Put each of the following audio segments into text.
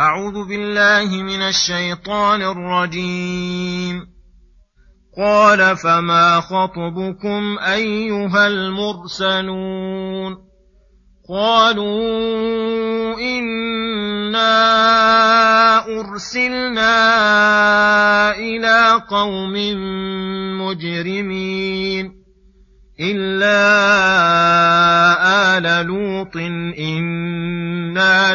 أعوذ بالله من الشيطان الرجيم. قال فما خطبكم أيها المرسلون؟ قالوا إنا أرسلنا إلى قوم مجرمين إلا آل لوط إنا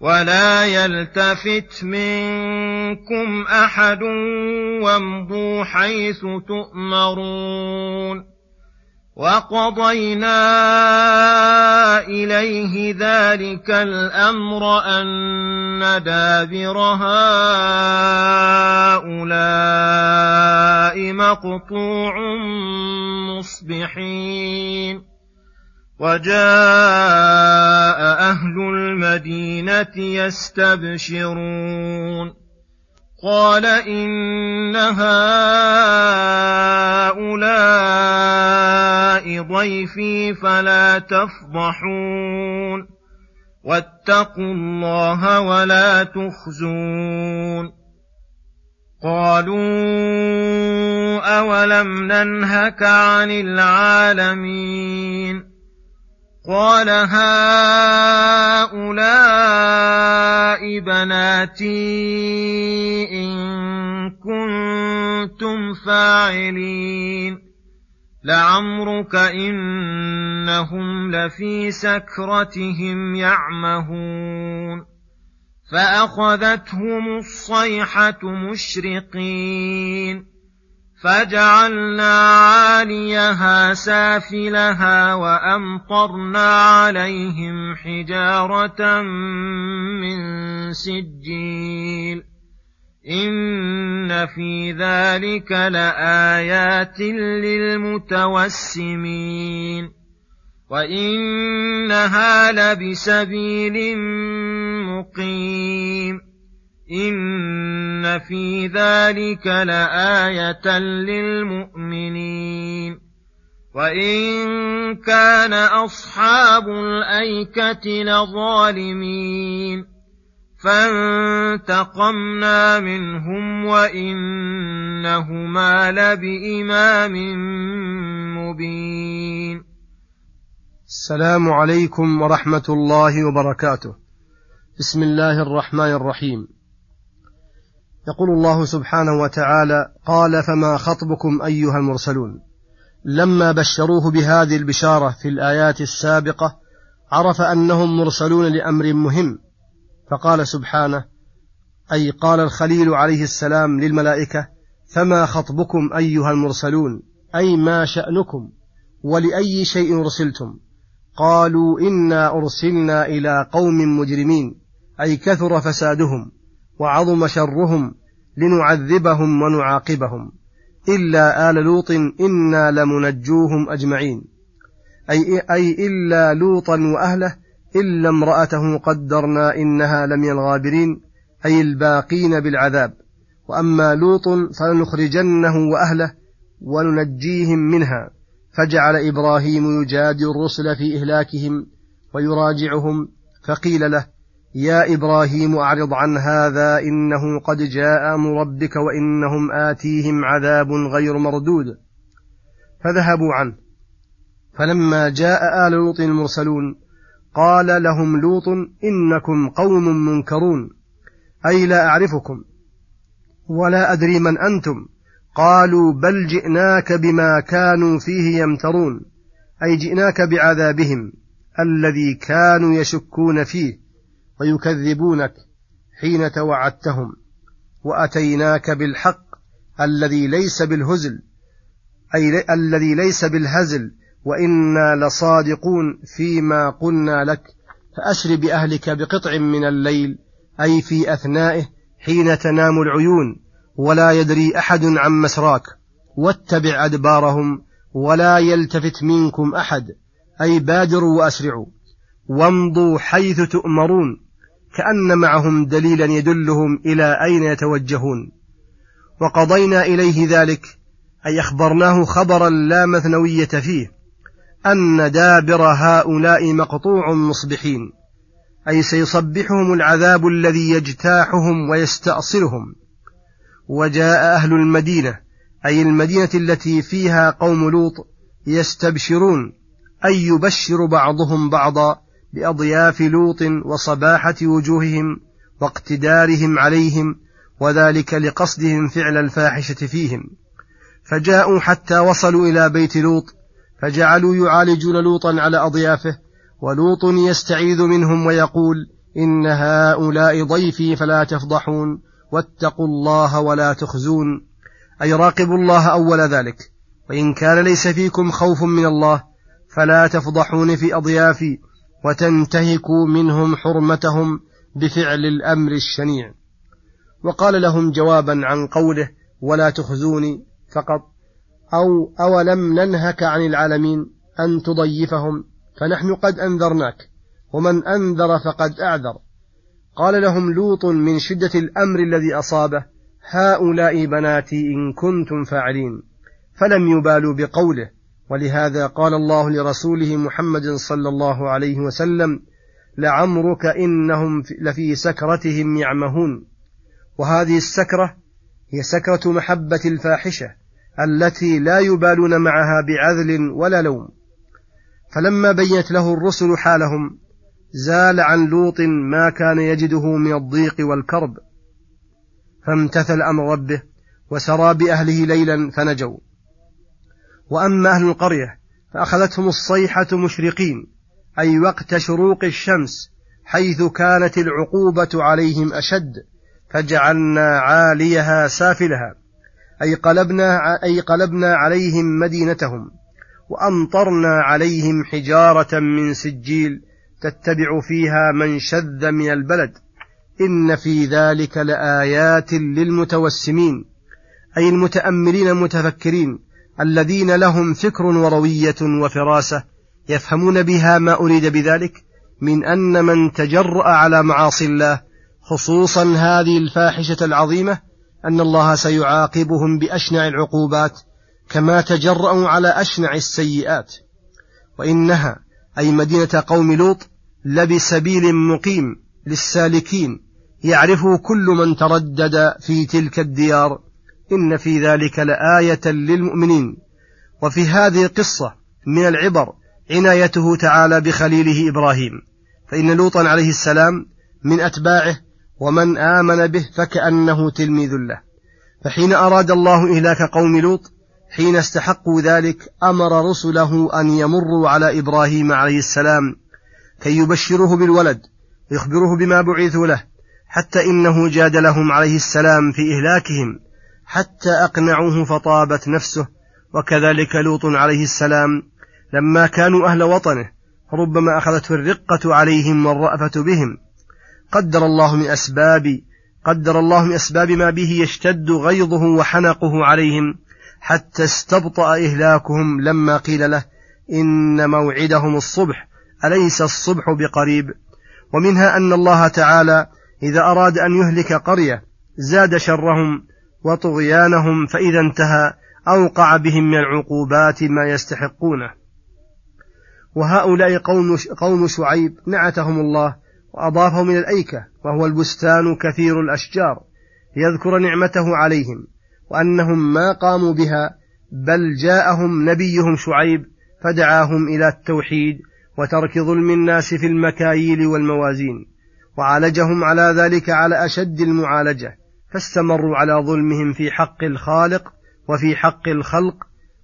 ولا يلتفت منكم أحد وامضوا حيث تؤمرون وقضينا إليه ذلك الأمر أن دابر هؤلاء مقطوع مصبحين وجاء أهل المدينة يستبشرون. قال إن هؤلاء ضيفي فلا تفضحون. واتقوا الله ولا تخزون. قالوا أولم ننهك عن العالمين. قال هؤلاء بناتي إن كنتم فاعلين لعمرك إنهم لفي سكرتهم يعمهون فأخذتهم الصيحة مشرقين فجعلنا عاليها سافلها وأمطرنا عليهم حجارة من سجيل. إن في ذلك لآيات للمتوسمين. وإنها لبسبيل مقيم. إن في ذلك لآية للمؤمنين وإن كان أصحاب الأيكة لظالمين فانتقمنا منهم وإنهما لبإمام مبين السلام عليكم ورحمة الله وبركاته. بسم الله الرحمن الرحيم. يقول الله سبحانه وتعالى قال فما خطبكم أيها المرسلون. لما بشروه بهذه البشارة في الآيات السابقة عرف أنهم مرسلون لأمر مهم. فقال سبحانه أي قال الخليل عليه السلام للملائكة فما خطبكم أيها المرسلون؟ أي ما شأنكم؟ ولأي شيء أرسلتم؟ قالوا إنا أرسلنا إلى قوم مجرمين أي كثر فسادهم. وعظم شرهم لنعذبهم ونعاقبهم. إلا آل لوط إنا لمنجوهم أجمعين. أي, أي إلا لوطا وأهله إلا امرأته قدرنا إنها لمن الغابرين أي الباقين بالعذاب. وأما لوط فلنخرجنه وأهله وننجيهم منها. فجعل إبراهيم يجادل الرسل في إهلاكهم ويراجعهم فقيل له يا إبراهيم أعرض عن هذا إنه قد جاء أمر ربك وإنهم آتيهم عذاب غير مردود. فذهبوا عنه. فلما جاء آل لوط المرسلون قال لهم لوط إنكم قوم منكرون. أي لا أعرفكم. ولا أدري من أنتم. قالوا بل جئناك بما كانوا فيه يمترون. أي جئناك بعذابهم. الذي كانوا يشكون فيه. ويكذبونك حين توعدتهم وأتيناك بالحق الذي ليس بالهزل أي الذي ليس بالهزل وإنا لصادقون فيما قلنا لك. فأسر بأهلك بقطع من الليل أي في أثنائه حين تنام العيون ولا يدري أحد عن مسراك. واتبع أدبارهم ولا يلتفت منكم أحد أي بادروا وأسرعوا. وامضوا حيث تؤمرون. كأن معهم دليلا يدلهم إلى أين يتوجهون. وقضينا إليه ذلك أي أخبرناه خبرا لا مثنوية فيه أن دابر هؤلاء مقطوع مصبحين أي سيصبحهم العذاب الذي يجتاحهم ويستأصلهم. وجاء أهل المدينة أي المدينة التي فيها قوم لوط يستبشرون أي يبشر بعضهم بعضا بأضياف لوط وصباحة وجوههم واقتدارهم عليهم وذلك لقصدهم فعل الفاحشة فيهم. فجاءوا حتى وصلوا إلى بيت لوط فجعلوا يعالجون لوطا على أضيافه ولوط يستعيذ منهم ويقول إن هؤلاء ضيفي فلا تفضحون واتقوا الله ولا تخزون. أي راقبوا الله أول ذلك. وإن كان ليس فيكم خوف من الله فلا تفضحون في أضيافي. وتنتهكوا منهم حرمتهم بفعل الأمر الشنيع. وقال لهم جوابا عن قوله ولا تخزوني فقط أو أولم ننهك عن العالمين أن تضيفهم؟ فنحن قد أنذرناك ومن أنذر فقد أعذر. قال لهم لوط من شدة الأمر الذي أصابه هؤلاء بناتي إن كنتم فاعلين. فلم يبالوا بقوله ولهذا قال الله لرسوله محمد صلى الله عليه وسلم لعمرك إنهم لفي سكرتهم يعمهون. وهذه السكرة هي سكرة محبة الفاحشة التي لا يبالون معها بعذل ولا لوم. فلما بينت له الرسل حالهم زال عن لوط ما كان يجده من الضيق والكرب. فامتثل أمر ربه وسرى بأهله ليلا فنجوا. وأما أهل القرية فأخذتهم الصيحة مشرقين أي وقت شروق الشمس حيث كانت العقوبة عليهم أشد فجعلنا عاليها سافلها أي قلبنا أي قلبنا عليهم مدينتهم وأمطرنا عليهم حجارة من سجيل تتبع فيها من شذ من البلد إن في ذلك لآيات للمتوسمين أي المتأملين المتفكرين الذين لهم فكر وروية وفراسة يفهمون بها ما أريد بذلك من أن من تجرأ على معاصي الله خصوصا هذه الفاحشة العظيمة أن الله سيعاقبهم بأشنع العقوبات كما تجرأوا على أشنع السيئات. وإنها أي مدينة قوم لوط لبسبيل مقيم للسالكين يعرفه كل من تردد في تلك الديار. إن في ذلك لآية للمؤمنين. وفي هذه القصة من العبر عنايته تعالى بخليله إبراهيم. فإن لوطا عليه السلام من أتباعه ومن آمن به فكأنه تلميذ له. فحين أراد الله إهلاك قوم لوط حين استحقوا ذلك أمر رسله أن يمروا على إبراهيم عليه السلام كي يبشروه بالولد ويخبروه بما بعثوا له حتى إنه جادلهم عليه السلام في إهلاكهم. حتى أقنعوه فطابت نفسه وكذلك لوط عليه السلام لما كانوا أهل وطنه ربما أخذته الرقة عليهم والرأفة بهم. قدر الله من أسباب قدر الله من أسباب ما به يشتد غيظه وحنقه عليهم حتى استبطأ إهلاكهم لما قيل له إن موعدهم الصبح أليس الصبح بقريب؟ ومنها أن الله تعالى إذا أراد أن يهلك قرية زاد شرهم وطغيانهم فإذا انتهى أوقع بهم من العقوبات ما يستحقونه. وهؤلاء قوم قوم شعيب نعتهم الله وأضافه من الأيكة وهو البستان كثير الأشجار يذكر نعمته عليهم وأنهم ما قاموا بها بل جاءهم نبيهم شعيب فدعاهم إلى التوحيد وترك ظلم الناس في المكاييل والموازين وعالجهم على ذلك على أشد المعالجة. فاستمروا على ظلمهم في حق الخالق وفي حق الخلق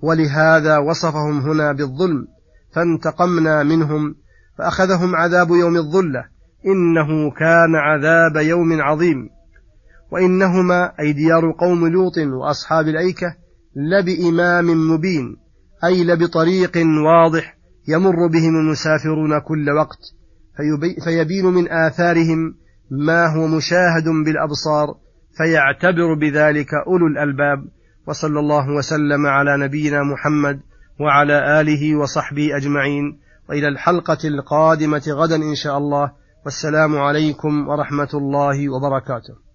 ولهذا وصفهم هنا بالظلم فانتقمنا منهم فأخذهم عذاب يوم الظلة إنه كان عذاب يوم عظيم. وإنهما أي ديار قوم لوط وأصحاب الأيكة لبإمام مبين أي لبطريق واضح يمر بهم المسافرون كل وقت فيبين من آثارهم ما هو مشاهد بالأبصار فيعتبر بذلك أولو الألباب وصلى الله وسلم على نبينا محمد وعلى آله وصحبه أجمعين. وإلى الحلقة القادمة غدا إن شاء الله. والسلام عليكم ورحمة الله وبركاته.